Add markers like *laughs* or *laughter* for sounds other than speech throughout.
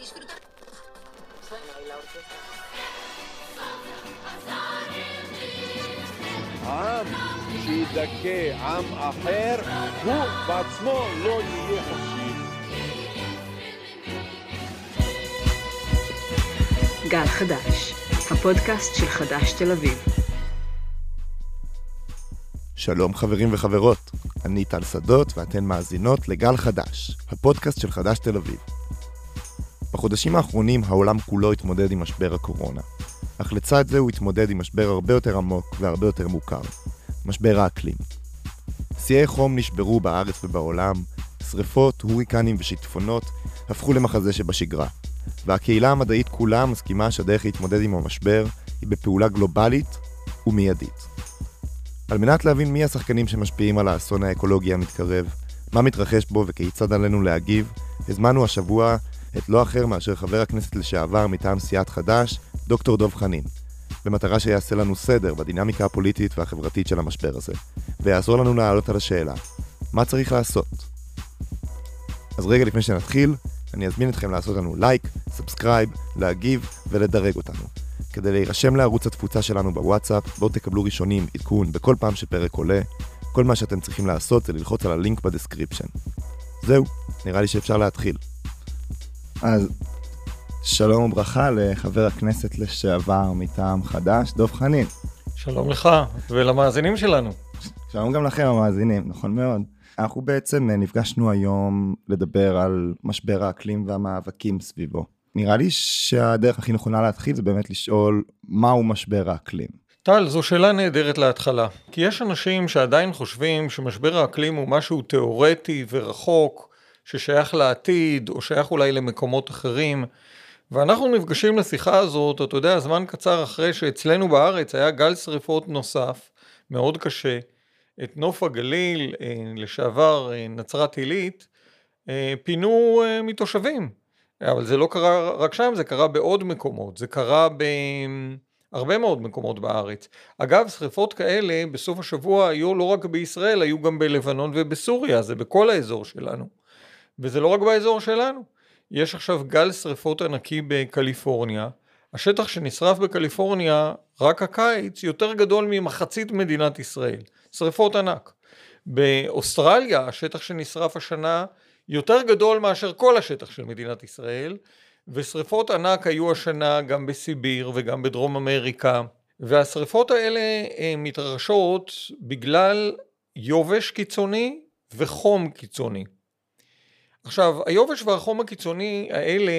disfrutar. Suena ahí la orquesta. עם שידכא עם אחר, הוא בעצמו לא יהיה חופשי. גל חדש, הפודקאסט של חדש תל אביב. שלום חברים וחברות, אני טל שדות ואתן מאזינות לגל חדש, הפודקאסט של חדש תל אביב. בחודשים האחרונים העולם כולו התמודד עם משבר הקורונה, אך לצד זה הוא התמודד עם משבר הרבה יותר עמוק והרבה יותר מוכר, משבר האקלים. שיאי חום נשברו בארץ ובעולם, שריפות, הוריקנים ושיטפונות הפכו למחזה שבשגרה, והקהילה המדעית כולה מסכימה שהדרך להתמודד עם המשבר היא בפעולה גלובלית ומיידית. על מנת להבין מי השחקנים שמשפיעים על האסון האקולוגי המתקרב, מה מתרחש בו וכיצד עלינו להגיב, הזמנו השבוע את לא אחר מאשר חבר הכנסת לשעבר מטעם סיעת חד"ש, דוקטור דב חנין, במטרה שיעשה לנו סדר בדינמיקה הפוליטית והחברתית של המשבר הזה, ויעזור לנו לעלות על השאלה, מה צריך לעשות? אז רגע לפני שנתחיל, אני אזמין אתכם לעשות לנו לייק, subscribe, להגיב ולדרג אותנו. כדי להירשם לערוץ התפוצה שלנו בוואטסאפ, בואו תקבלו ראשונים עדכון בכל פעם שפרק עולה. כל מה שאתם צריכים לעשות זה ללחוץ על הלינק ב description. זהו, נראה לי שאפשר להתחיל. אז שלום וברכה לחבר הכנסת לשעבר מטעם חד"ש, דב חנין. שלום לך ולמאזינים שלנו. שלום גם לכם המאזינים, נכון מאוד. אנחנו בעצם נפגשנו היום לדבר על משבר האקלים והמאבקים סביבו. נראה לי שהדרך הכי נכונה להתחיל זה באמת לשאול מהו משבר האקלים. טל, זו שאלה נהדרת להתחלה. כי יש אנשים שעדיין חושבים שמשבר האקלים הוא משהו תיאורטי ורחוק, ששייך לעתיד, או שייך אולי למקומות אחרים. ואנחנו נפגשים לשיחה הזאת, אתה יודע, זמן קצר אחרי שאצלנו בארץ היה גל שריפות נוסף, מאוד קשה. את נוף הגליל, אה, לשעבר אה, נצרת עילית, אה, פינו מתושבים. אבל זה לא קרה רק שם, זה קרה בעוד מקומות. זה קרה בהרבה מאוד מקומות בארץ. אגב, שריפות כאלה בסוף השבוע היו לא רק בישראל, היו גם בלבנון ובסוריה, זה בכל האזור שלנו. וזה לא רק באזור שלנו. יש עכשיו גל שריפות ענקי בקליפורניה. השטח שנשרף בקליפורניה, רק הקיץ, יותר גדול ממחצית מדינת ישראל. שריפות ענק. באוסטרליה, השטח שנשרף השנה יותר גדול מאשר כל השטח של מדינת ישראל, ושריפות ענק היו השנה גם בסיביר וגם בדרום אמריקה, והשריפות האלה אה, מתרחשות בגלל יובש קיצוני וחום קיצוני. עכשיו, היובש והחום הקיצוני האלה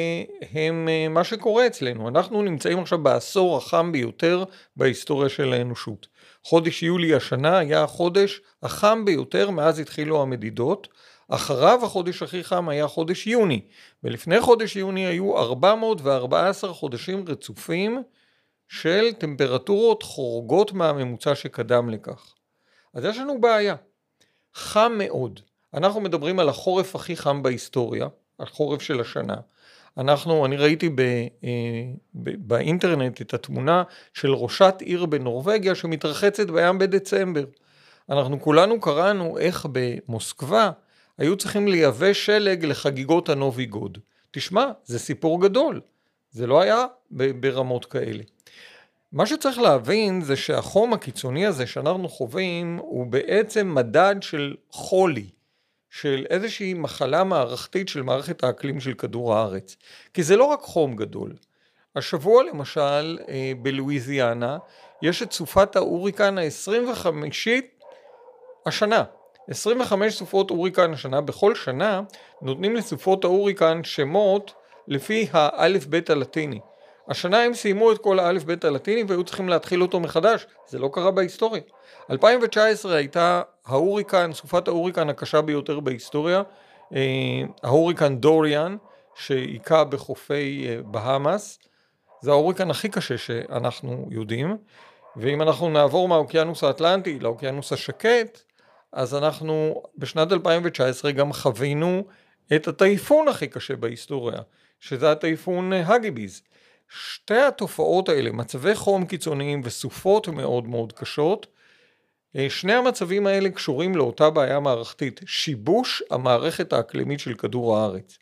הם אה, מה שקורה אצלנו. אנחנו נמצאים עכשיו בעשור החם ביותר בהיסטוריה של האנושות. חודש יולי השנה היה החודש החם ביותר מאז התחילו המדידות. אחריו החודש הכי חם היה חודש יוני, ולפני חודש יוני היו 414 חודשים רצופים של טמפרטורות חורגות מהממוצע שקדם לכך. אז יש לנו בעיה. חם מאוד. אנחנו מדברים על החורף הכי חם בהיסטוריה, החורף של השנה. אנחנו, אני ראיתי ב, אה, ב, באינטרנט את התמונה של ראשת עיר בנורבגיה שמתרחצת בים בדצמבר. אנחנו כולנו קראנו איך במוסקבה היו צריכים לייבא שלג לחגיגות הנובי גוד. תשמע, זה סיפור גדול. זה לא היה ברמות כאלה. מה שצריך להבין זה שהחום הקיצוני הזה שאנחנו חווים הוא בעצם מדד של חולי, של איזושהי מחלה מערכתית של מערכת האקלים של כדור הארץ. כי זה לא רק חום גדול. השבוע למשל אה, בלואיזיאנה יש את סופת ההוריקן ה-25 השנה. 25 סופות הוריקן השנה, בכל שנה נותנים לסופות ההוריקן שמות לפי האלף בית הלטיני. השנה הם סיימו את כל האלף בית הלטיני והיו צריכים להתחיל אותו מחדש, זה לא קרה בהיסטוריה. 2019 הייתה ההוריקן, סופת ההוריקן הקשה ביותר בהיסטוריה, אה, ההוריקן דוריאן, שהיכה בחופי אה, בהמאס, זה ההוריקן הכי קשה שאנחנו יודעים, ואם אנחנו נעבור מהאוקיינוס האטלנטי לאוקיינוס השקט, אז אנחנו בשנת 2019 גם חווינו את הטייפון הכי קשה בהיסטוריה, שזה הטייפון הגיביז. שתי התופעות האלה, מצבי חום קיצוניים וסופות מאוד מאוד קשות, אה, שני המצבים האלה קשורים לאותה בעיה מערכתית, שיבוש המערכת האקלימית של כדור הארץ.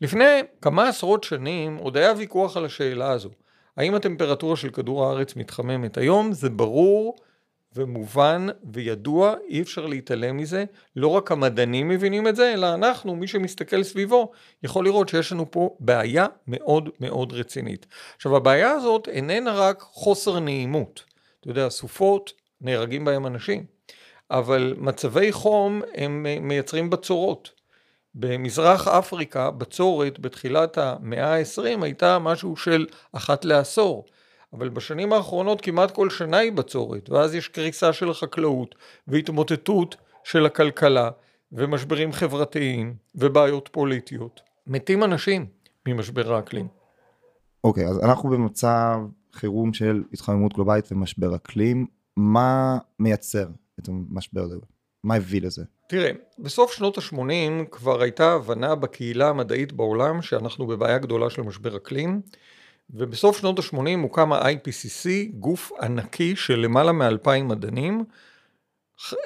לפני כמה עשרות שנים עוד היה ויכוח על השאלה הזו. האם הטמפרטורה של כדור הארץ מתחממת? היום זה ברור ומובן וידוע, אי אפשר להתעלם מזה. לא רק המדענים מבינים את זה, אלא אנחנו, מי שמסתכל סביבו, יכול לראות שיש לנו פה בעיה מאוד מאוד רצינית. עכשיו, הבעיה הזאת איננה רק חוסר נעימות. אתה יודע, סופות, נהרגים בהם אנשים, אבל מצבי חום הם מייצרים בצורות. במזרח אפריקה בצורת בתחילת המאה ה-20 הייתה משהו של אחת לעשור. אבל בשנים האחרונות כמעט כל שנה היא בצורת, ואז יש קריסה של החקלאות והתמוטטות של הכלכלה ומשברים חברתיים ובעיות פוליטיות. מתים אנשים ממשבר האקלים. אוקיי, okay, אז אנחנו במצב חירום של התחממות גלובלית ומשבר אקלים. מה מייצר את המשבר הזה? מה הביא לזה? תראה, בסוף שנות ה-80 כבר הייתה הבנה בקהילה המדעית בעולם שאנחנו בבעיה גדולה של משבר אקלים, ובסוף שנות ה-80 הוקם ה-IPCC, גוף ענקי של למעלה מ-2,000 מדענים.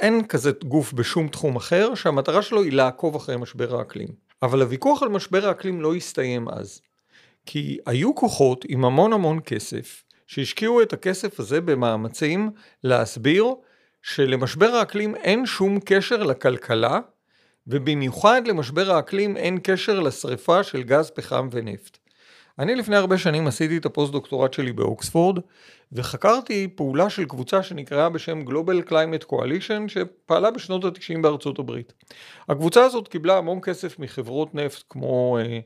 אין כזה גוף בשום תחום אחר, שהמטרה שלו היא לעקוב אחרי משבר האקלים. אבל הוויכוח על משבר האקלים לא הסתיים אז. כי היו כוחות עם המון המון כסף, שהשקיעו את הכסף הזה במאמצים להסביר שלמשבר האקלים אין שום קשר לכלכלה, ובמיוחד למשבר האקלים אין קשר לשריפה של גז פחם ונפט. אני לפני הרבה שנים עשיתי את הפוסט-דוקטורט שלי באוקספורד, וחקרתי פעולה של קבוצה שנקראה בשם Global Climate Coalition, שפעלה בשנות ה-90 בארצות הברית. הקבוצה הזאת קיבלה המון כסף מחברות נפט כמו אה,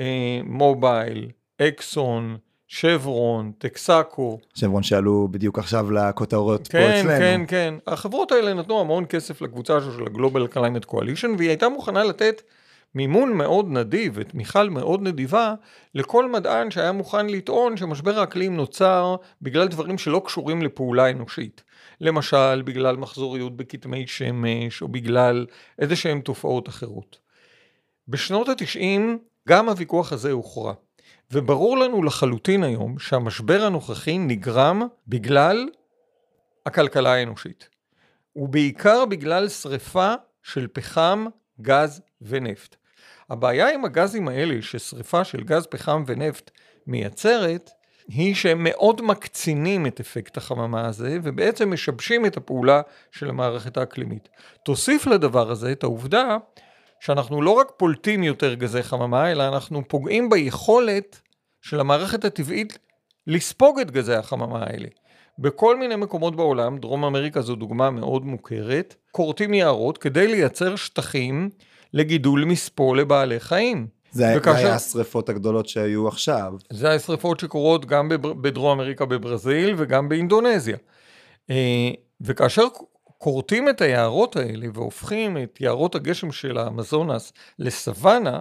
אה, מובייל, אקסון, שברון, טקסקו. שברון שעלו בדיוק עכשיו לכותרות כן, פה אצלנו. כן, כן, כן. החברות האלה נתנו המון כסף לקבוצה הזו של ה-Global Climate Coalition, והיא הייתה מוכנה לתת מימון מאוד נדיב ותמיכה מאוד נדיבה לכל מדען שהיה מוכן לטעון שמשבר האקלים נוצר בגלל דברים שלא קשורים לפעולה אנושית. למשל, בגלל מחזוריות בכתמי שמש, או בגלל איזה שהן תופעות אחרות. בשנות התשעים גם הוויכוח הזה הוכרע. וברור לנו לחלוטין היום שהמשבר הנוכחי נגרם בגלל הכלכלה האנושית. ובעיקר בגלל שריפה של פחם, גז ונפט. הבעיה עם הגזים האלה ששריפה של גז פחם ונפט מייצרת, היא שהם מאוד מקצינים את אפקט החממה הזה, ובעצם משבשים את הפעולה של המערכת האקלימית. תוסיף לדבר הזה את העובדה שאנחנו לא רק פולטים יותר גזי חממה, אלא אנחנו פוגעים ביכולת של המערכת הטבעית לספוג את גזי החממה האלה. בכל מיני מקומות בעולם, דרום אמריקה זו דוגמה מאוד מוכרת, כורתים יערות כדי לייצר שטחים לגידול מספוא לבעלי חיים. זה, וכאשר... היה השריפות הגדולות שהיו עכשיו. זה השריפות שקורות גם בדרום אמריקה בברזיל וגם באינדונזיה. אה, וכאשר כורתים את היערות האלה והופכים את יערות הגשם של האמזונס לסוואנה,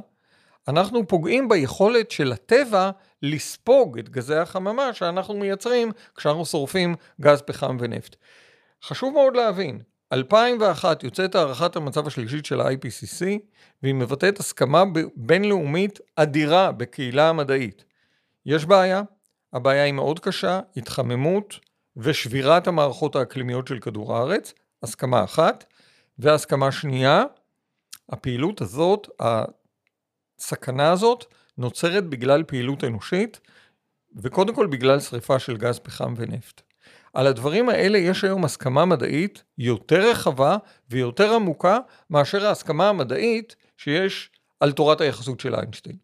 אנחנו פוגעים ביכולת של הטבע לספוג את גזי החממה שאנחנו מייצרים כשאנחנו שורפים גז פחם ונפט. חשוב מאוד להבין, 2001 יוצאת הערכת המצב השלישית של ה-IPCC והיא מבטאת הסכמה בינלאומית אדירה בקהילה המדעית. יש בעיה, הבעיה היא מאוד קשה, התחממות ושבירת המערכות האקלימיות של כדור הארץ, הסכמה אחת, והסכמה שנייה, הפעילות הזאת, הסכנה הזאת, נוצרת בגלל פעילות אנושית, וקודם כל בגלל שריפה של גז פחם ונפט. על הדברים האלה יש היום הסכמה מדעית יותר רחבה ויותר עמוקה מאשר ההסכמה המדעית שיש על תורת היחסות של איינשטיין.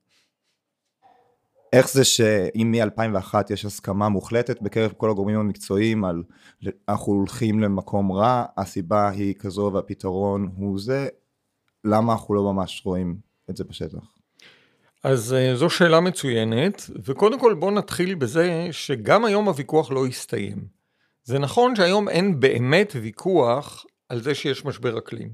איך זה שאם מ-2001 יש הסכמה מוחלטת בקרב כל הגורמים המקצועיים על אנחנו הולכים למקום רע, הסיבה היא כזו והפתרון הוא זה, למה אנחנו לא ממש רואים את זה בשטח? אז uh, זו שאלה מצוינת, וקודם כל בואו נתחיל בזה שגם היום הוויכוח לא הסתיים. זה נכון שהיום אין באמת ויכוח על זה שיש משבר אקלים.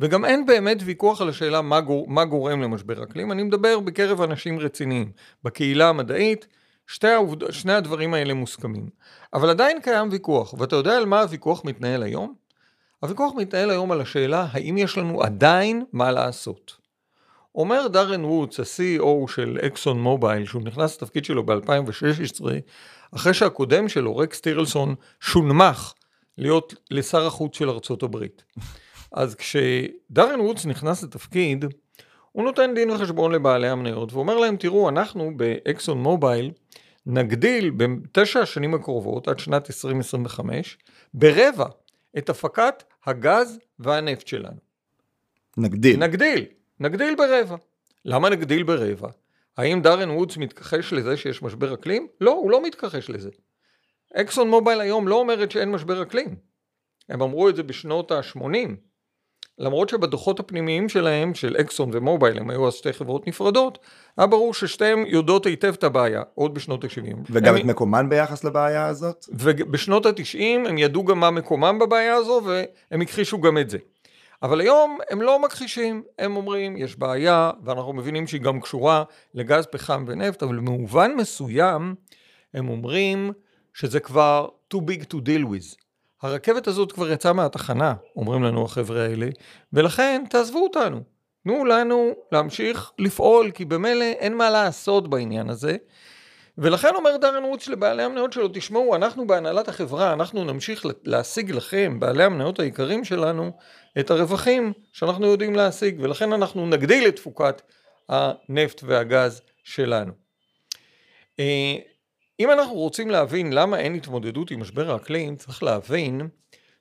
וגם אין באמת ויכוח על השאלה מה, גור, מה גורם למשבר אקלים, אני מדבר בקרב אנשים רציניים. בקהילה המדעית, שתי העובד... שני הדברים האלה מוסכמים. אבל עדיין קיים ויכוח, ואתה יודע על מה הוויכוח מתנהל היום? הוויכוח מתנהל היום על השאלה האם יש לנו עדיין מה לעשות. אומר דארן וודס, ה-CEO של אקסון מובייל, שהוא נכנס לתפקיד שלו ב-2016, אחרי שהקודם שלו, רקס טירלסון, שונמך להיות לשר החוץ של ארצות הברית. אז כשדארן וודס נכנס לתפקיד, הוא נותן דין וחשבון לבעלי המניות ואומר להם, תראו, אנחנו באקסון מובייל נגדיל בתשע השנים הקרובות, עד שנת 2025, ברבע את הפקת הגז והנפט שלנו. נגדיל. נגדיל, נגדיל ברבע. למה נגדיל ברבע? האם דארן וודס מתכחש לזה שיש משבר אקלים? לא, הוא לא מתכחש לזה. אקסון מובייל היום לא אומרת שאין משבר אקלים. הם אמרו את זה בשנות ה-80. למרות שבדוחות הפנימיים שלהם, של אקסון ומובייל, הם היו אז שתי חברות נפרדות, היה ברור ששתיהן יודעות היטב את הבעיה, עוד בשנות ה-70. וגם הם... את מקומן ביחס לבעיה הזאת? ובשנות ה-90 הם ידעו גם מה מקומם בבעיה הזו, והם הכחישו גם את זה. אבל היום הם לא מכחישים, הם אומרים, יש בעיה, ואנחנו מבינים שהיא גם קשורה לגז, פחם ונפט, אבל במובן מסוים, הם אומרים שזה כבר too big to deal with. הרכבת הזאת כבר יצאה מהתחנה, אומרים לנו החבר'ה האלה, ולכן תעזבו אותנו. תנו לנו להמשיך לפעול, כי במילא אין מה לעשות בעניין הזה. ולכן אומר דארן רוץ לבעלי המניות שלו, תשמעו, אנחנו בהנהלת החברה, אנחנו נמשיך להשיג לכם, בעלי המניות היקרים שלנו, את הרווחים שאנחנו יודעים להשיג, ולכן אנחנו נגדיל את תפוקת הנפט והגז שלנו. אה, אם אנחנו רוצים להבין למה אין התמודדות עם משבר האקלים, צריך להבין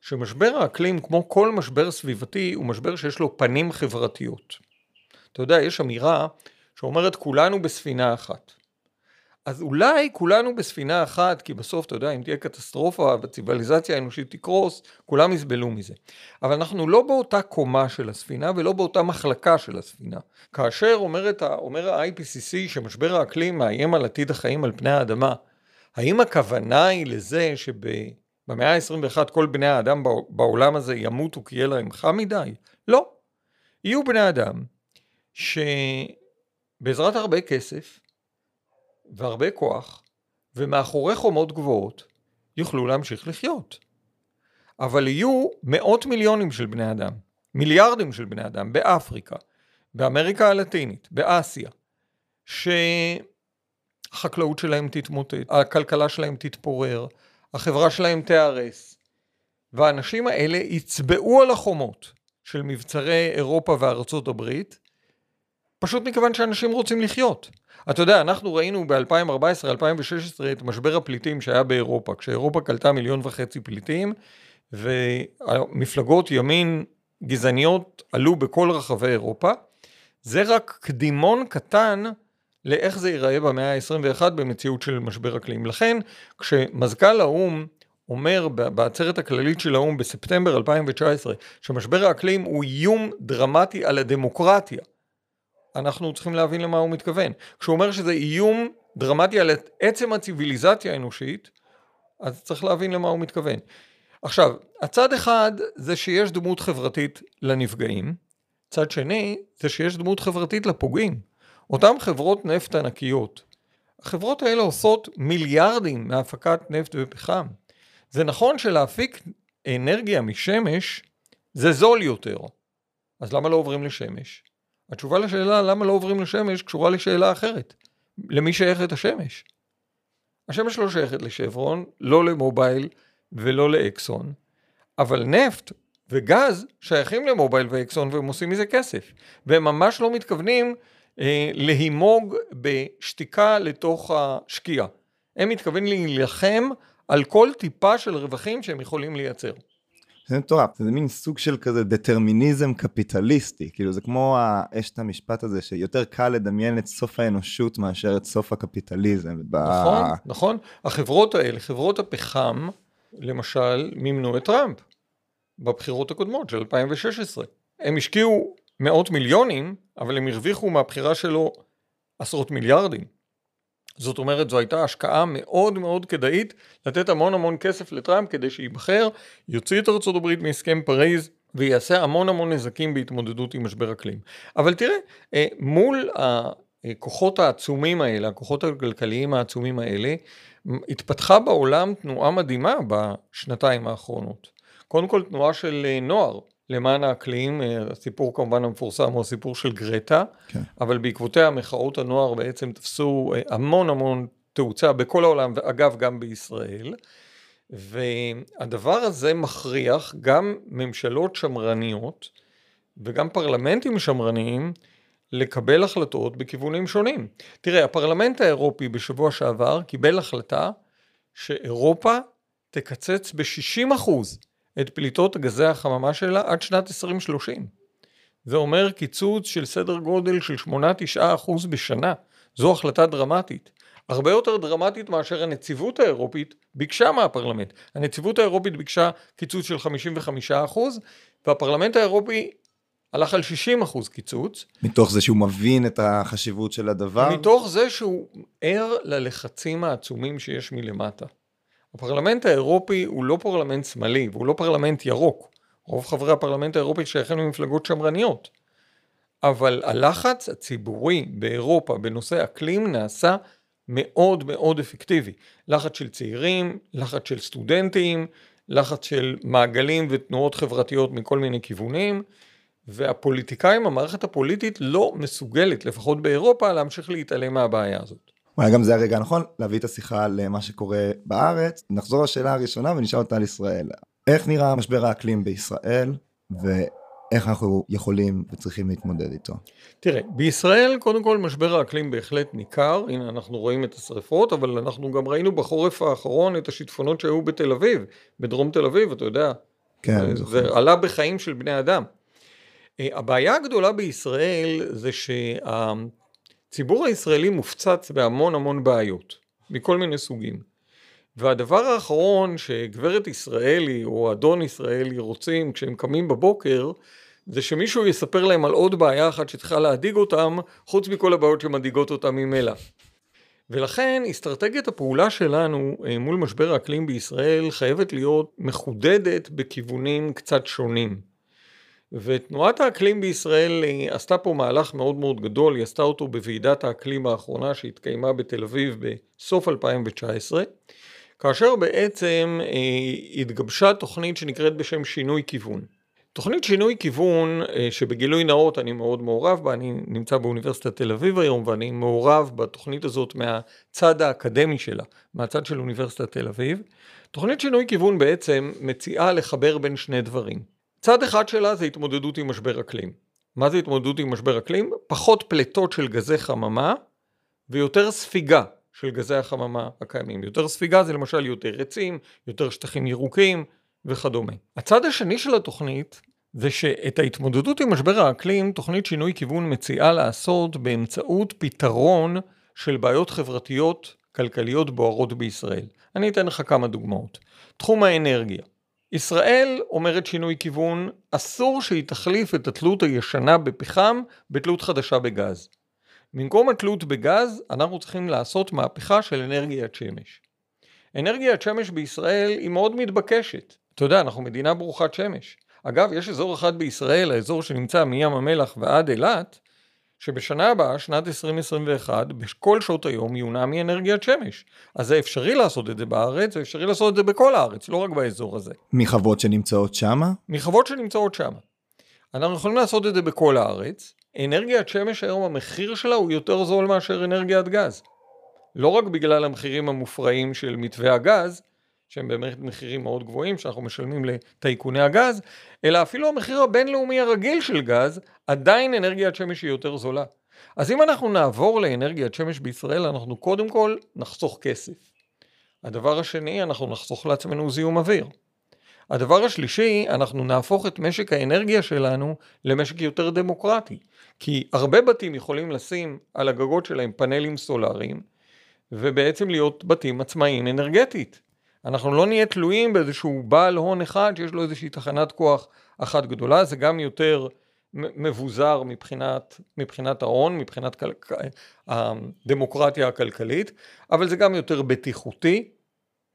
שמשבר האקלים, כמו כל משבר סביבתי, הוא משבר שיש לו פנים חברתיות. אתה יודע, יש אמירה שאומרת כולנו בספינה אחת. אז אולי כולנו בספינה אחת, כי בסוף, אתה יודע, אם תהיה קטסטרופה והציוויליזציה האנושית תקרוס, כולם יסבלו מזה. אבל אנחנו לא באותה קומה של הספינה ולא באותה מחלקה של הספינה. כאשר אומרת, אומר ה-IPCC שמשבר האקלים מאיים על עתיד החיים על פני האדמה, האם הכוונה היא לזה שבמאה ה-21 כל בני האדם בעולם הזה ימותו כי יהיה להם חם מדי? לא. יהיו בני אדם שבעזרת הרבה כסף והרבה כוח ומאחורי חומות גבוהות יוכלו להמשיך לחיות. אבל יהיו מאות מיליונים של בני אדם, מיליארדים של בני אדם באפריקה, באמריקה הלטינית, באסיה, ש... החקלאות שלהם תתמוטט, הכלכלה שלהם תתפורר, החברה שלהם תיהרס. והאנשים האלה יצבעו על החומות של מבצרי אירופה וארצות הברית, פשוט מכיוון שאנשים רוצים לחיות. אתה יודע, אנחנו ראינו ב-2014-2016 את משבר הפליטים שהיה באירופה, כשאירופה קלטה מיליון וחצי פליטים, ומפלגות ימין גזעניות עלו בכל רחבי אירופה. זה רק קדימון קטן לאיך זה ייראה במאה ה-21 במציאות של משבר אקלים. לכן, כשמזכ"ל האו"ם אומר בעצרת הכללית של האו"ם בספטמבר 2019, שמשבר האקלים הוא איום דרמטי על הדמוקרטיה, אנחנו צריכים להבין למה הוא מתכוון. כשהוא אומר שזה איום דרמטי על עצם הציוויליזציה האנושית, אז צריך להבין למה הוא מתכוון. עכשיו, הצד אחד זה שיש דמות חברתית לנפגעים, צד שני זה שיש דמות חברתית לפוגעים. אותן חברות נפט ענקיות, החברות האלה עושות מיליארדים מהפקת נפט ופחם. זה נכון שלהפיק אנרגיה משמש זה זול יותר. אז למה לא עוברים לשמש? התשובה לשאלה למה לא עוברים לשמש קשורה לשאלה אחרת. למי שייכת השמש? השמש לא שייכת לשברון, לא למובייל ולא לאקסון, אבל נפט וגז שייכים למובייל ואקסון והם עושים מזה כסף. והם ממש לא מתכוונים אה, להימוג בשתיקה לתוך השקיעה. הם מתכוונים להילחם על כל טיפה של רווחים שהם יכולים לייצר. זה מטורף, זה מין סוג של כזה דטרמיניזם קפיטליסטי, כאילו זה כמו יש את המשפט הזה שיותר קל לדמיין את סוף האנושות מאשר את סוף הקפיטליזם. נכון. נכון. החברות האלה, חברות הפחם, למשל, מימנו את טראמפ בבחירות הקודמות של 2016. הם השקיעו מאות מיליונים, אבל הם הרוויחו מהבחירה שלו עשרות מיליארדים. זאת אומרת, זו הייתה השקעה מאוד מאוד כדאית לתת המון המון כסף לטראמפ כדי שייבחר, יוציא את ארצות הברית מהסכם פריז ויעשה המון המון נזקים בהתמודדות עם משבר אקלים. אבל תראה, אה, מול הכוחות העצומים האלה, הכוחות הכלכליים העצומים האלה, התפתחה בעולם תנועה מדהימה בשנתיים האחרונות. קודם כל תנועה של אה, נוער, למען האקלים, אה, הסיפור כמובן המפורסם הוא הסיפור של גרטה, כן. אבל בעקבותיה מחאות הנוער בעצם תפסו אה, המון המון תאוצה בכל העולם, ואגב גם בישראל. והדבר הזה מכריח גם ממשלות שמרניות וגם פרלמנטים שמרניים לקבל החלטות בכיוונים שונים. תראה, הפרלמנט האירופי בשבוע שעבר קיבל החלטה שאירופה תקצץ ב-60% את פליטות גזי החממה שלה עד שנת 2030. זה אומר קיצוץ של סדר גודל של 8-9% בשנה. זו החלטה דרמטית. הרבה יותר דרמטית מאשר הנציבות האירופית ביקשה מהפרלמנט. הנציבות האירופית ביקשה קיצוץ של 55% והפרלמנט האירופי הלך על 60% קיצוץ. מתוך זה שהוא מבין את החשיבות של הדבר? מתוך זה שהוא ער ללחצים העצומים שיש מלמטה. הפרלמנט האירופי הוא לא פרלמנט שמאלי והוא לא פרלמנט ירוק. רוב חברי הפרלמנט האירופי שייכים למפלגות שמרניות. אבל הלחץ הציבורי באירופה בנושא אקלים נעשה מאוד מאוד אפקטיבי. לחץ של צעירים, לחץ של סטודנטים, לחץ של מעגלים ותנועות חברתיות מכל מיני כיוונים, והפוליטיקאים, המערכת הפוליטית לא מסוגלת, לפחות באירופה, להמשיך להתעלם מהבעיה הזאת. אולי גם זה הרגע הנכון להביא את השיחה למה שקורה בארץ. נחזור לשאלה הראשונה ונשאל אותה על ישראל. איך נראה משבר האקלים בישראל, ואיך אנחנו יכולים וצריכים להתמודד איתו? תראה, בישראל קודם כל משבר האקלים בהחלט ניכר, הנה אנחנו רואים את השרפות, אבל אנחנו גם ראינו בחורף האחרון את השיטפונות שהיו בתל אביב, בדרום תל אביב, אתה יודע. כן, זה, זה עלה בחיים של בני אדם. אה, הבעיה הגדולה בישראל זה שהציבור הישראלי מופצץ בהמון המון בעיות, מכל מיני סוגים. והדבר האחרון שגברת ישראלי או אדון ישראלי רוצים כשהם קמים בבוקר, זה שמישהו יספר להם על עוד בעיה אחת שצריכה להדאיג אותם, חוץ מכל הבעיות שמדאיגות אותם ממילא. ולכן אסטרטגיית הפעולה שלנו אה, מול משבר האקלים בישראל חייבת להיות מחודדת בכיוונים קצת שונים. ותנועת האקלים בישראל אה, עשתה פה מהלך מאוד מאוד גדול, היא עשתה אותו בוועידת האקלים האחרונה שהתקיימה בתל אביב בסוף 2019, כאשר בעצם אה, התגבשה תוכנית שנקראת בשם שינוי כיוון. תוכנית שינוי כיוון אה, שבגילוי נאות אני מאוד מעורב בה, אני נמצא באוניברסיטת תל אביב היום ואני מעורב בתוכנית הזאת מהצד האקדמי שלה, מהצד של אוניברסיטת תל אביב. תוכנית שינוי כיוון בעצם מציעה לחבר בין שני דברים. צד אחד שלה זה התמודדות עם משבר אקלים. מה זה התמודדות עם משבר אקלים? פחות פליטות של גזי חממה ויותר ספיגה של גזי החממה הקיימים. יותר ספיגה זה למשל יותר עצים, יותר שטחים ירוקים וכדומה. הצד השני של התוכנית זה שאת ההתמודדות עם משבר האקלים, תוכנית שינוי כיוון מציעה לעשות באמצעות פתרון של בעיות חברתיות כלכליות בוערות בישראל. אני אתן לך כמה דוגמאות. תחום האנרגיה. ישראל אומרת שינוי כיוון, אסור שהיא תחליף את התלות הישנה בפחם בתלות חדשה בגז. במקום התלות בגז, אנחנו צריכים לעשות מהפכה של אנרגיית שמש. אנרגיית שמש בישראל היא מאוד מתבקשת. אתה יודע, אנחנו מדינה ברוכת שמש. אגב, יש אזור אחד בישראל, האזור שנמצא מים המלח ועד אילת, שבשנה הבאה, שנת 2021, בכל שעות היום יונע מאנרגיית שמש. אז זה אפשרי לעשות את זה בארץ, זה אפשרי לעשות את זה בכל הארץ, לא רק באזור הזה. מחוות שנמצאות שמה? מחוות שנמצאות שמה. אנחנו יכולים לעשות את זה בכל הארץ. אנרגיית שמש היום, המחיר שלה הוא יותר זול מאשר אנרגיית גז. לא רק בגלל המחירים המופרעים של מתווה הגז, שהם באמת מחירים מאוד גבוהים שאנחנו משלמים לטייקוני הגז, אלא אפילו המחיר הבינלאומי הרגיל של גז, עדיין אנרגיית שמש היא יותר זולה. אז אם אנחנו נעבור לאנרגיית שמש בישראל, אנחנו קודם כל נחסוך כסף. הדבר השני, אנחנו נחסוך לעצמנו זיהום אוויר. הדבר השלישי, אנחנו נהפוך את משק האנרגיה שלנו למשק יותר דמוקרטי. כי הרבה בתים יכולים לשים על הגגות שלהם פאנלים סולאריים, ובעצם להיות בתים עצמאיים אנרגטית. אנחנו לא נהיה תלויים באיזשהו בעל הון אחד שיש לו איזושהי תחנת כוח אחת גדולה, זה גם יותר מבוזר מבחינת, מבחינת ההון, מבחינת כל, הדמוקרטיה הכלכלית, אבל זה גם יותר בטיחותי,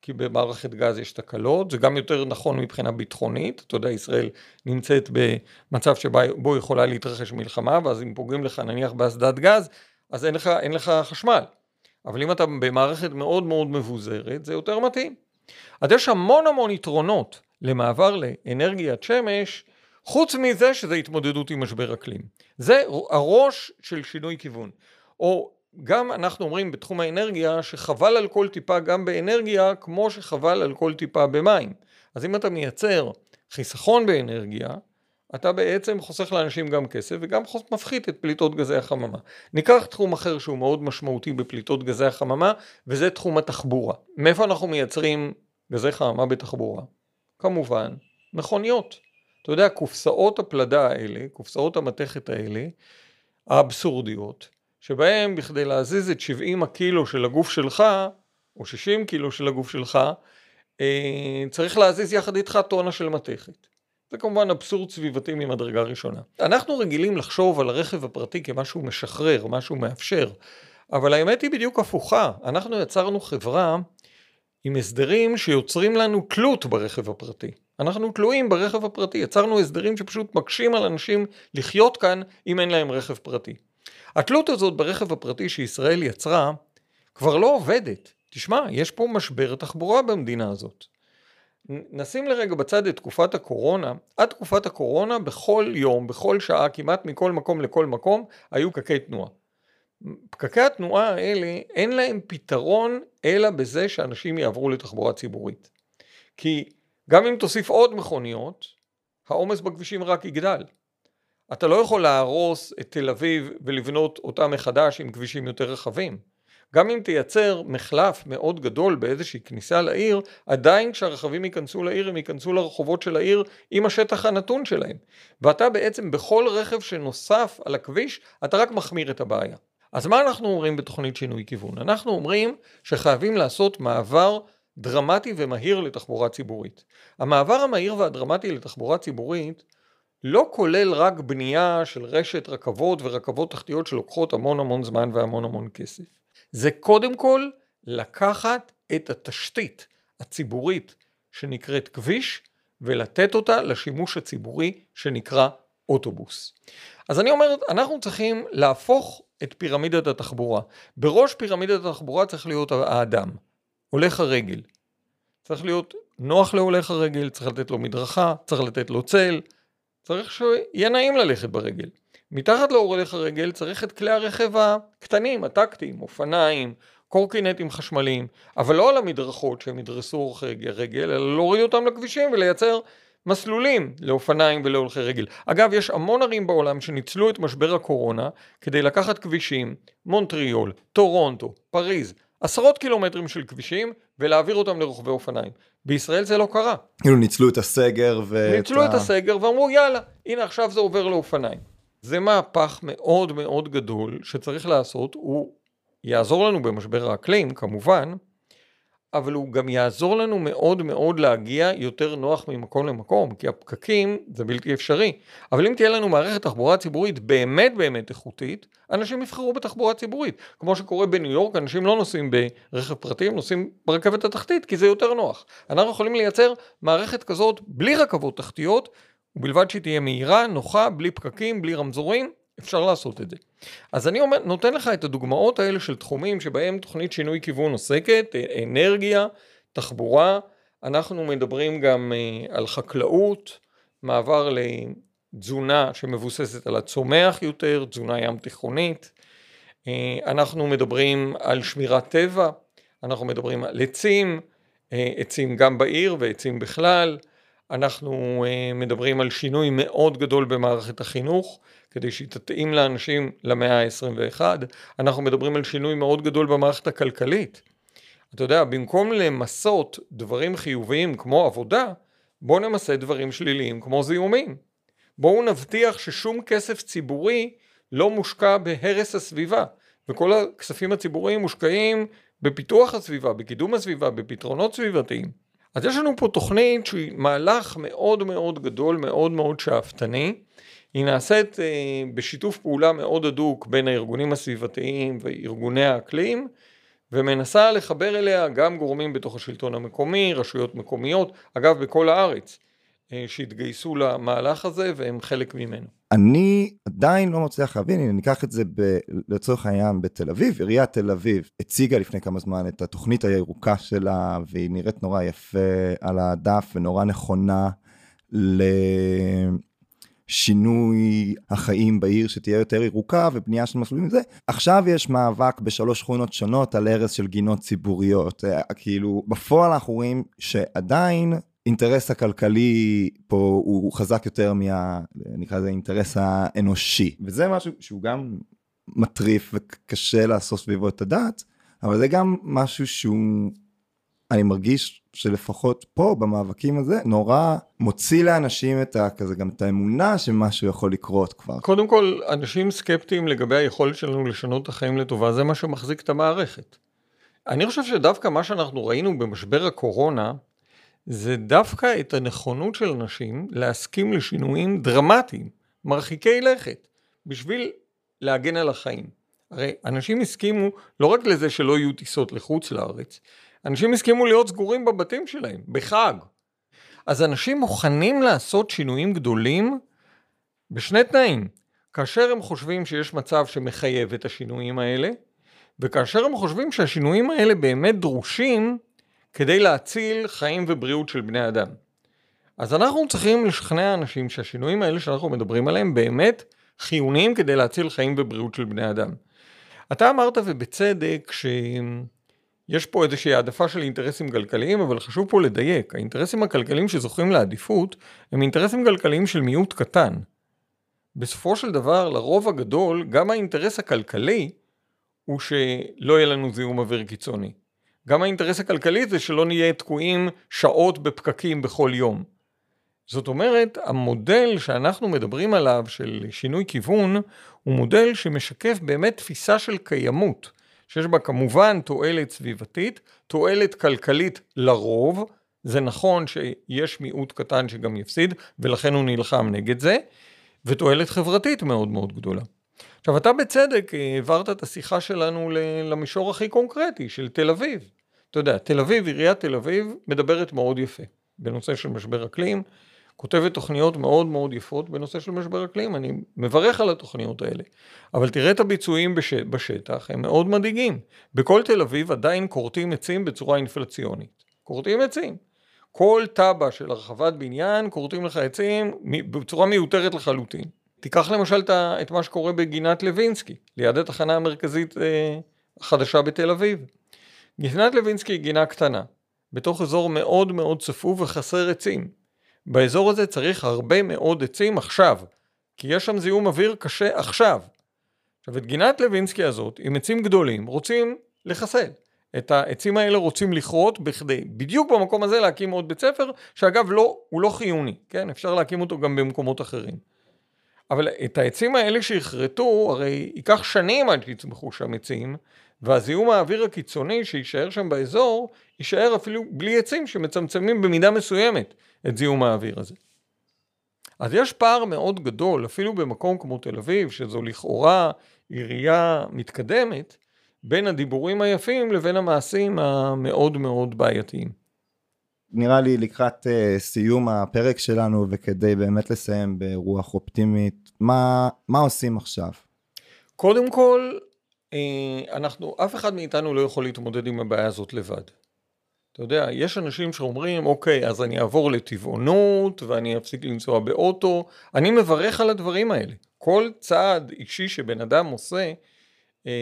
כי במערכת גז יש תקלות, זה גם יותר נכון מבחינה ביטחונית, אתה יודע, ישראל נמצאת במצב שבו יכולה להתרחש מלחמה, ואז אם פוגעים לך נניח באסדת גז, אז אין לך, אין לך חשמל. אבל אם אתה במערכת מאוד מאוד מבוזרת, זה יותר מתאים. אז יש המון המון יתרונות למעבר לאנרגיית שמש, חוץ מזה שזה התמודדות עם משבר אקלים. זה הראש של שינוי כיוון. או גם אנחנו אומרים בתחום האנרגיה שחבל על כל טיפה גם באנרגיה כמו שחבל על כל טיפה במים. אז אם אתה מייצר חיסכון באנרגיה, אתה בעצם חוסך לאנשים גם כסף וגם מפחית את פליטות גזי החממה. ניקח תחום אחר שהוא מאוד משמעותי בפליטות גזי החממה, וזה תחום התחבורה. מאיפה אנחנו מייצרים גזי חממה בתחבורה? כמובן, מכוניות. אתה יודע, קופסאות הפלדה האלה, קופסאות המתכת האלה, האבסורדיות, שבהם בכדי להזיז את 70 הקילו של הגוף שלך, או 60 קילו של הגוף שלך, אה, צריך להזיז יחד איתך טונה של מתכת. זה כמובן אבסורד סביבתי ממדרגה ראשונה. אנחנו רגילים לחשוב על הרכב הפרטי כמשהו משחרר, משהו מאפשר, אבל האמת היא בדיוק הפוכה. אנחנו יצרנו חברה עם הסדרים שיוצרים לנו תלות ברכב הפרטי. אנחנו תלויים ברכב הפרטי, יצרנו הסדרים שפשוט מקשים על אנשים לחיות כאן אם אין להם רכב פרטי. התלות הזאת ברכב הפרטי שישראל יצרה כבר לא עובדת. תשמע, יש פה משבר תחבורה במדינה הזאת. נשים לרגע בצד את תקופת הקורונה, עד תקופת הקורונה בכל יום, בכל שעה, כמעט מכל מקום לכל מקום, היו פקקי תנועה. פקקי התנועה האלה, אין להם פתרון אלא בזה שאנשים יעברו לתחבורה ציבורית. כי גם אם תוסיף עוד מכוניות, העומס בכבישים רק יגדל. אתה לא יכול להרוס את תל אביב ולבנות אותה מחדש עם כבישים יותר רחבים. גם אם תייצר מחלף מאוד גדול באיזושהי כניסה לעיר, עדיין כשהרכבים ייכנסו לעיר, הם ייכנסו לרחובות של העיר עם השטח הנתון שלהם. ואתה בעצם בכל רכב שנוסף על הכביש, אתה רק מחמיר את הבעיה. אז מה אנחנו אומרים בתוכנית שינוי כיוון? אנחנו אומרים שחייבים לעשות מעבר דרמטי ומהיר לתחבורה ציבורית. המעבר המהיר והדרמטי לתחבורה ציבורית לא כולל רק בנייה של רשת רכבות ורכבות תחתיות שלוקחות המון המון זמן והמון המון כסף. זה קודם כל לקחת את התשתית הציבורית שנקראת כביש ולתת אותה לשימוש הציבורי שנקרא אוטובוס. אז אני אומר, אנחנו צריכים להפוך את פירמידת התחבורה. בראש פירמידת התחבורה צריך להיות האדם, הולך הרגל. צריך להיות נוח להולך הרגל, צריך לתת לו מדרכה, צריך לתת לו צל, צריך שיהיה נעים ללכת ברגל. מתחת להולך הרגל צריך את כלי הרכב הקטנים, הטקטיים, אופניים, קורקינטים חשמליים, אבל לא על המדרכות שהם ידרסו הולכי רגל, אלא להוריד אותם לכבישים ולייצר מסלולים לאופניים ולהולכי רגל. אגב, יש המון ערים בעולם שניצלו את משבר הקורונה כדי לקחת כבישים, מונטריול, טורונטו, פריז, עשרות קילומטרים של כבישים ולהעביר אותם לרוכבי אופניים. בישראל זה לא קרה. כאילו ניצלו את הסגר ו... ניצלו את הסגר ואמרו יאללה, הנה עכשיו זה עובר לאופניים. זה מהפך מאוד מאוד גדול שצריך לעשות, הוא יעזור לנו במשבר האקלים כמובן, אבל הוא גם יעזור לנו מאוד מאוד להגיע יותר נוח ממקום למקום, כי הפקקים זה בלתי אפשרי. אבל אם תהיה לנו מערכת תחבורה ציבורית באמת באמת איכותית, אנשים יבחרו בתחבורה ציבורית. כמו שקורה בניו יורק, אנשים לא נוסעים ברכב פרטי, הם נוסעים ברכבת התחתית, כי זה יותר נוח. אנחנו יכולים לייצר מערכת כזאת בלי רכבות תחתיות, ובלבד שהיא תהיה מהירה, נוחה, בלי פקקים, בלי רמזורים, אפשר לעשות את זה. אז אני אומר, נותן לך את הדוגמאות האלה של תחומים שבהם תוכנית שינוי כיוון עוסקת, אנרגיה, תחבורה, אנחנו מדברים גם אה, על חקלאות, מעבר לתזונה שמבוססת על הצומח יותר, תזונה ים תיכונית, אה, אנחנו מדברים על שמירת טבע, אנחנו מדברים על עצים, אה, עצים גם בעיר ועצים בכלל, אנחנו מדברים על שינוי מאוד גדול במערכת החינוך, כדי שהיא תתאים לאנשים למאה ה-21. אנחנו מדברים על שינוי מאוד גדול במערכת הכלכלית. אתה יודע, במקום למסות דברים חיוביים כמו עבודה, בואו נמסה דברים שליליים כמו זיהומים. בואו נבטיח ששום כסף ציבורי לא מושקע בהרס הסביבה, וכל הכספים הציבוריים מושקעים בפיתוח הסביבה, בקידום הסביבה, בפתרונות סביבתיים. אז יש לנו פה תוכנית שהיא מהלך מאוד מאוד גדול, מאוד מאוד שאפתני, היא נעשית אה, בשיתוף פעולה מאוד הדוק בין הארגונים הסביבתיים וארגוני האקלים, ומנסה לחבר אליה גם גורמים בתוך השלטון המקומי, רשויות מקומיות, אגב בכל הארץ, אה, שהתגייסו למהלך הזה והם חלק ממנו. אני עדיין לא מצליח להבין, הנה ניקח את זה ב, לצורך העניין בתל אביב, עיריית תל אביב הציגה לפני כמה זמן את התוכנית הירוקה שלה והיא נראית נורא יפה על הדף ונורא נכונה ל... שינוי החיים בעיר שתהיה יותר ירוקה ובנייה של מסלולים וזה. עכשיו יש מאבק בשלוש שכונות שונות על הרס של גינות ציבוריות. אה, כאילו, בפועל אנחנו רואים שעדיין האינטרס הכלכלי פה הוא חזק יותר מה... נקרא לזה האינטרס האנושי. וזה משהו שהוא גם מטריף וקשה לעשות סביבו את הדעת, אבל זה גם משהו שהוא, אני מרגיש שלפחות פה במאבקים הזה, נורא מוציא לאנשים את ה... כזה גם את האמונה שמשהו יכול לקרות כבר. קודם כל, אנשים סקפטיים לגבי היכולת שלנו לשנות את החיים לטובה, זה מה שמחזיק את המערכת. אני חושב שדווקא מה שאנחנו ראינו במשבר הקורונה, זה דווקא את הנכונות של אנשים להסכים לשינויים דרמטיים, מרחיקי לכת, בשביל להגן על החיים. הרי אנשים הסכימו לא רק לזה שלא יהיו טיסות לחוץ לארץ, אנשים הסכימו להיות סגורים בבתים שלהם, בחג. אז אנשים מוכנים לעשות שינויים גדולים בשני תנאים. כאשר הם חושבים שיש מצב שמחייב את השינויים האלה, וכאשר הם חושבים שהשינויים האלה באמת דרושים כדי להציל חיים ובריאות של בני אדם. אז אנחנו צריכים לשכנע אנשים שהשינויים האלה שאנחנו מדברים עליהם באמת חיוניים כדי להציל חיים ובריאות של בני אדם. אתה אמרת ובצדק שיש פה איזושהי העדפה של אינטרסים כלכליים, אבל חשוב פה לדייק, האינטרסים הכלכליים שזוכים לעדיפות הם אינטרסים כלכליים של מיעוט קטן. בסופו של דבר, לרוב הגדול, גם האינטרס הכלכלי הוא שלא יהיה לנו זיהום אוויר קיצוני. גם האינטרס הכלכלי זה שלא נהיה תקועים שעות בפקקים בכל יום. זאת אומרת, המודל שאנחנו מדברים עליו של שינוי כיוון, הוא מודל שמשקף באמת תפיסה של קיימות, שיש בה כמובן תועלת סביבתית, תועלת כלכלית לרוב, זה נכון שיש מיעוט קטן שגם יפסיד, ולכן הוא נלחם נגד זה, ותועלת חברתית מאוד מאוד גדולה. עכשיו, אתה בצדק העברת את השיחה שלנו למישור הכי קונקרטי, של תל אביב. אתה יודע, תל אביב, עיריית תל אביב, מדברת מאוד יפה בנושא של משבר אקלים, כותבת תוכניות מאוד מאוד יפות בנושא של משבר אקלים, אני מברך על התוכניות האלה. אבל תראה את הביצועים בש... בשטח, הם מאוד מדאיגים. בכל תל אביב עדיין כורתים עצים בצורה אינפלציונית. כורתים עצים. כל תב"ע של הרחבת בניין, כורתים לך עצים בצורה מיותרת לחלוטין. תיקח למשל את מה שקורה בגינת לוינסקי, ליד התחנה המרכזית אה, החדשה בתל אביב. גינת לוינסקי היא גינה קטנה, בתוך אזור מאוד מאוד צפוף וחסר עצים. באזור הזה צריך הרבה מאוד עצים עכשיו, כי יש שם זיהום אוויר קשה עכשיו. עכשיו את גינת לוינסקי הזאת, עם עצים גדולים, רוצים לחסל. את העצים האלה רוצים לכרות בכדי, בדיוק במקום הזה להקים עוד בית ספר, שאגב לא, הוא לא חיוני, כן? אפשר להקים אותו גם במקומות אחרים. אבל את העצים האלה שיכרתו, הרי ייקח שנים עד שיצמחו שם עצים, והזיהום האוויר הקיצוני שיישאר שם באזור, יישאר אפילו בלי עצים שמצמצמים במידה מסוימת את זיהום האוויר הזה. אז יש פער מאוד גדול, אפילו במקום כמו תל אביב, שזו לכאורה עירייה מתקדמת, בין הדיבורים היפים לבין המעשים המאוד מאוד בעייתיים. נראה לי לקראת uh, סיום הפרק שלנו וכדי באמת לסיים ברוח אופטימית, מה, מה עושים עכשיו? קודם כל, אנחנו, אף אחד מאיתנו לא יכול להתמודד עם הבעיה הזאת לבד. אתה יודע, יש אנשים שאומרים, אוקיי, אז אני אעבור לטבעונות ואני אפסיק לנסוע באוטו. אני מברך על הדברים האלה. כל צעד אישי שבן אדם עושה, אה,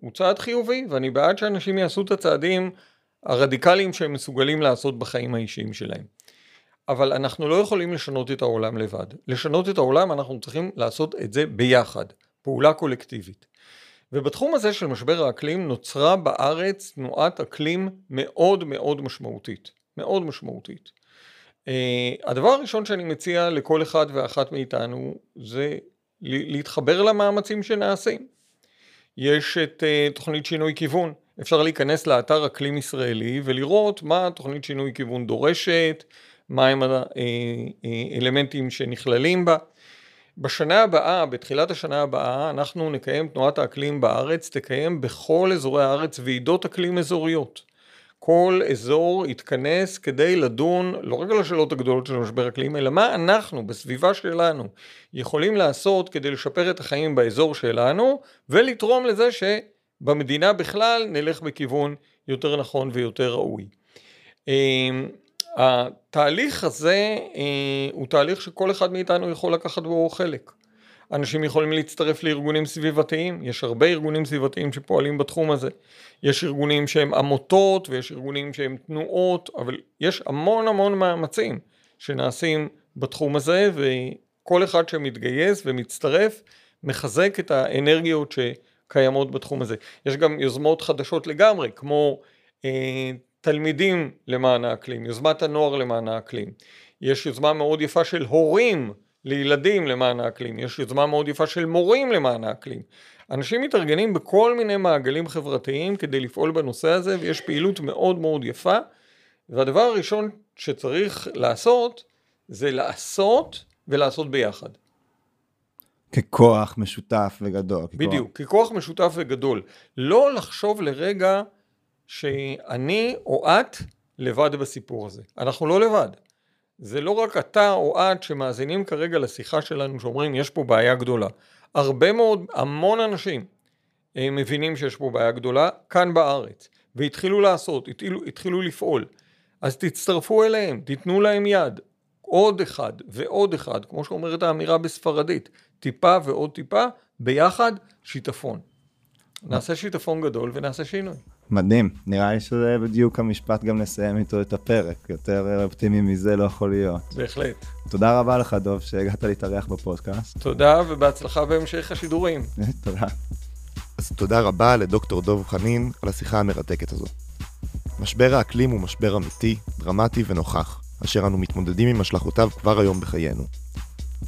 הוא צעד חיובי, ואני בעד שאנשים יעשו את הצעדים הרדיקליים שהם מסוגלים לעשות בחיים האישיים שלהם. אבל אנחנו לא יכולים לשנות את העולם לבד. לשנות את העולם אנחנו צריכים לעשות את זה ביחד, פעולה קולקטיבית. ובתחום הזה של משבר האקלים נוצרה בארץ תנועת אקלים מאוד מאוד משמעותית. מאוד משמעותית. Uh, הדבר הראשון שאני מציע לכל אחד ואחת מאיתנו זה להתחבר למאמצים שנעשים. יש את uh, תוכנית שינוי כיוון. אפשר להיכנס לאתר אקלים ישראלי ולראות מה תוכנית שינוי כיוון דורשת, מהם האלמנטים אה, שנכללים בה. בשנה הבאה, בתחילת השנה הבאה, אנחנו נקיים תנועת האקלים בארץ, תקיים בכל אזורי הארץ ועידות אקלים אזוריות. כל אזור יתכנס כדי לדון לא רק על השאלות הגדולות של משבר אקלים, אלא מה אנחנו בסביבה שלנו יכולים לעשות כדי לשפר את החיים באזור שלנו ולתרום לזה שבמדינה בכלל נלך בכיוון יותר נכון ויותר ראוי. התהליך הזה אה, הוא תהליך שכל אחד מאיתנו יכול לקחת בו חלק. אנשים יכולים להצטרף לארגונים סביבתיים, יש הרבה ארגונים סביבתיים שפועלים בתחום הזה. יש ארגונים שהם עמותות ויש ארגונים שהם תנועות, אבל יש המון המון מאמצים שנעשים בתחום הזה, וכל אחד שמתגייס ומצטרף מחזק את האנרגיות שקיימות בתחום הזה. יש גם יוזמות חדשות לגמרי, כמו אה, תלמידים למען האקלים, יוזמת הנוער למען האקלים. יש יוזמה מאוד יפה של הורים לילדים למען האקלים, יש יוזמה מאוד יפה של מורים למען האקלים. אנשים מתארגנים בכל מיני מעגלים חברתיים כדי לפעול בנושא הזה, ויש פעילות מאוד מאוד יפה. והדבר הראשון שצריך לעשות, זה לעשות ולעשות ביחד. ככוח משותף וגדול. ככוח... בדיוק, ככוח משותף וגדול. לא לחשוב לרגע שאני או את לבד בסיפור הזה. אנחנו לא לבד. זה לא רק אתה או את שמאזינים כרגע לשיחה שלנו שאומרים יש פה בעיה גדולה. הרבה מאוד, המון אנשים אה, מבינים שיש פה בעיה גדולה כאן בארץ והתחילו לעשות, התחילו, התחילו לפעול. אז תצטרפו אליהם, תיתנו להם יד. עוד אחד ועוד אחד, כמו שאומרת האמירה בספרדית, טיפה ועוד טיפה, ביחד שיטפון. נעשה שיטפון גדול ונעשה שינוי. מדהים, נראה לי שזה בדיוק המשפט גם לסיים איתו את הפרק, יותר אופטימי מזה לא יכול להיות. בהחלט. תודה רבה לך דוב שהגעת להתארח בפודקאסט. תודה ובהצלחה בהמשך השידורים. *laughs* תודה. אז תודה רבה לדוקטור דוב חנין על השיחה המרתקת הזו. משבר האקלים הוא משבר אמיתי, דרמטי ונוכח, אשר אנו מתמודדים עם השלכותיו כבר היום בחיינו.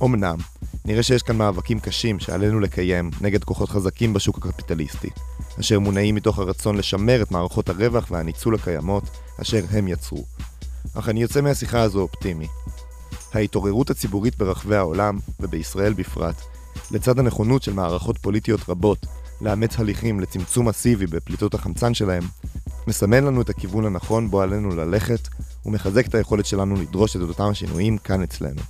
אמנם, נראה שיש כאן מאבקים קשים שעלינו לקיים נגד כוחות חזקים בשוק הקפיטליסטי, אשר מונעים מתוך הרצון לשמר את מערכות הרווח והניצול הקיימות אשר הם יצרו. אך אני יוצא מהשיחה הזו אופטימי. ההתעוררות הציבורית ברחבי העולם, ובישראל בפרט, לצד הנכונות של מערכות פוליטיות רבות לאמץ הליכים לצמצום מסיבי בפליטות החמצן שלהם, מסמן לנו את הכיוון הנכון בו עלינו ללכת, ומחזק את היכולת שלנו לדרוש את אותם השינויים כאן אצלנו.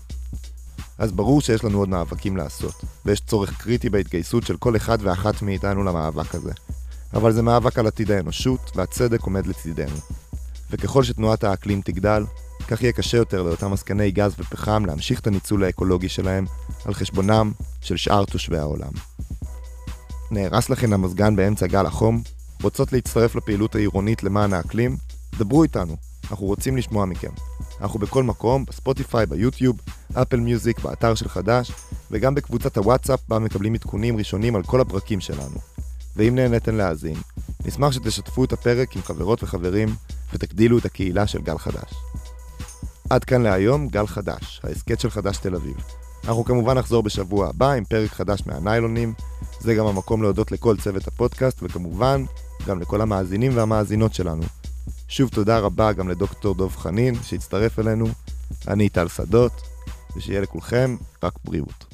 אז ברור שיש לנו עוד מאבקים לעשות, ויש צורך קריטי בהתגייסות של כל אחד ואחת מאיתנו למאבק הזה. אבל זה מאבק על עתיד האנושות, והצדק עומד לצידנו. וככל שתנועת האקלים תגדל, כך יהיה קשה יותר לאותם עסקני גז ופחם להמשיך את הניצול האקולוגי שלהם על חשבונם של שאר תושבי העולם. נהרס לכן המזגן באמצע גל החום? רוצות להצטרף לפעילות העירונית למען האקלים? דברו איתנו, אנחנו רוצים לשמוע מכם. אנחנו בכל מקום, בספוטיפיי, ביוטיוב, אפל מיוזיק, באתר של חדש, וגם בקבוצת הוואטסאפ בה מקבלים עדכונים ראשונים על כל הפרקים שלנו. ואם נהניתם להאזין, נשמח שתשתפו את הפרק עם חברות וחברים ותגדילו את הקהילה של גל חדש. עד כאן להיום, גל חדש, ההסכת של חדש תל אביב. אנחנו כמובן נחזור בשבוע הבא עם פרק חדש מהניילונים, זה גם המקום להודות לכל צוות הפודקאסט, וכמובן, גם לכל המאזינים והמאזינות שלנו. שוב תודה רבה גם לדוקטור דב חנין שהצטרף אלינו, אני טל שדות, ושיהיה לכולכם רק בריאות.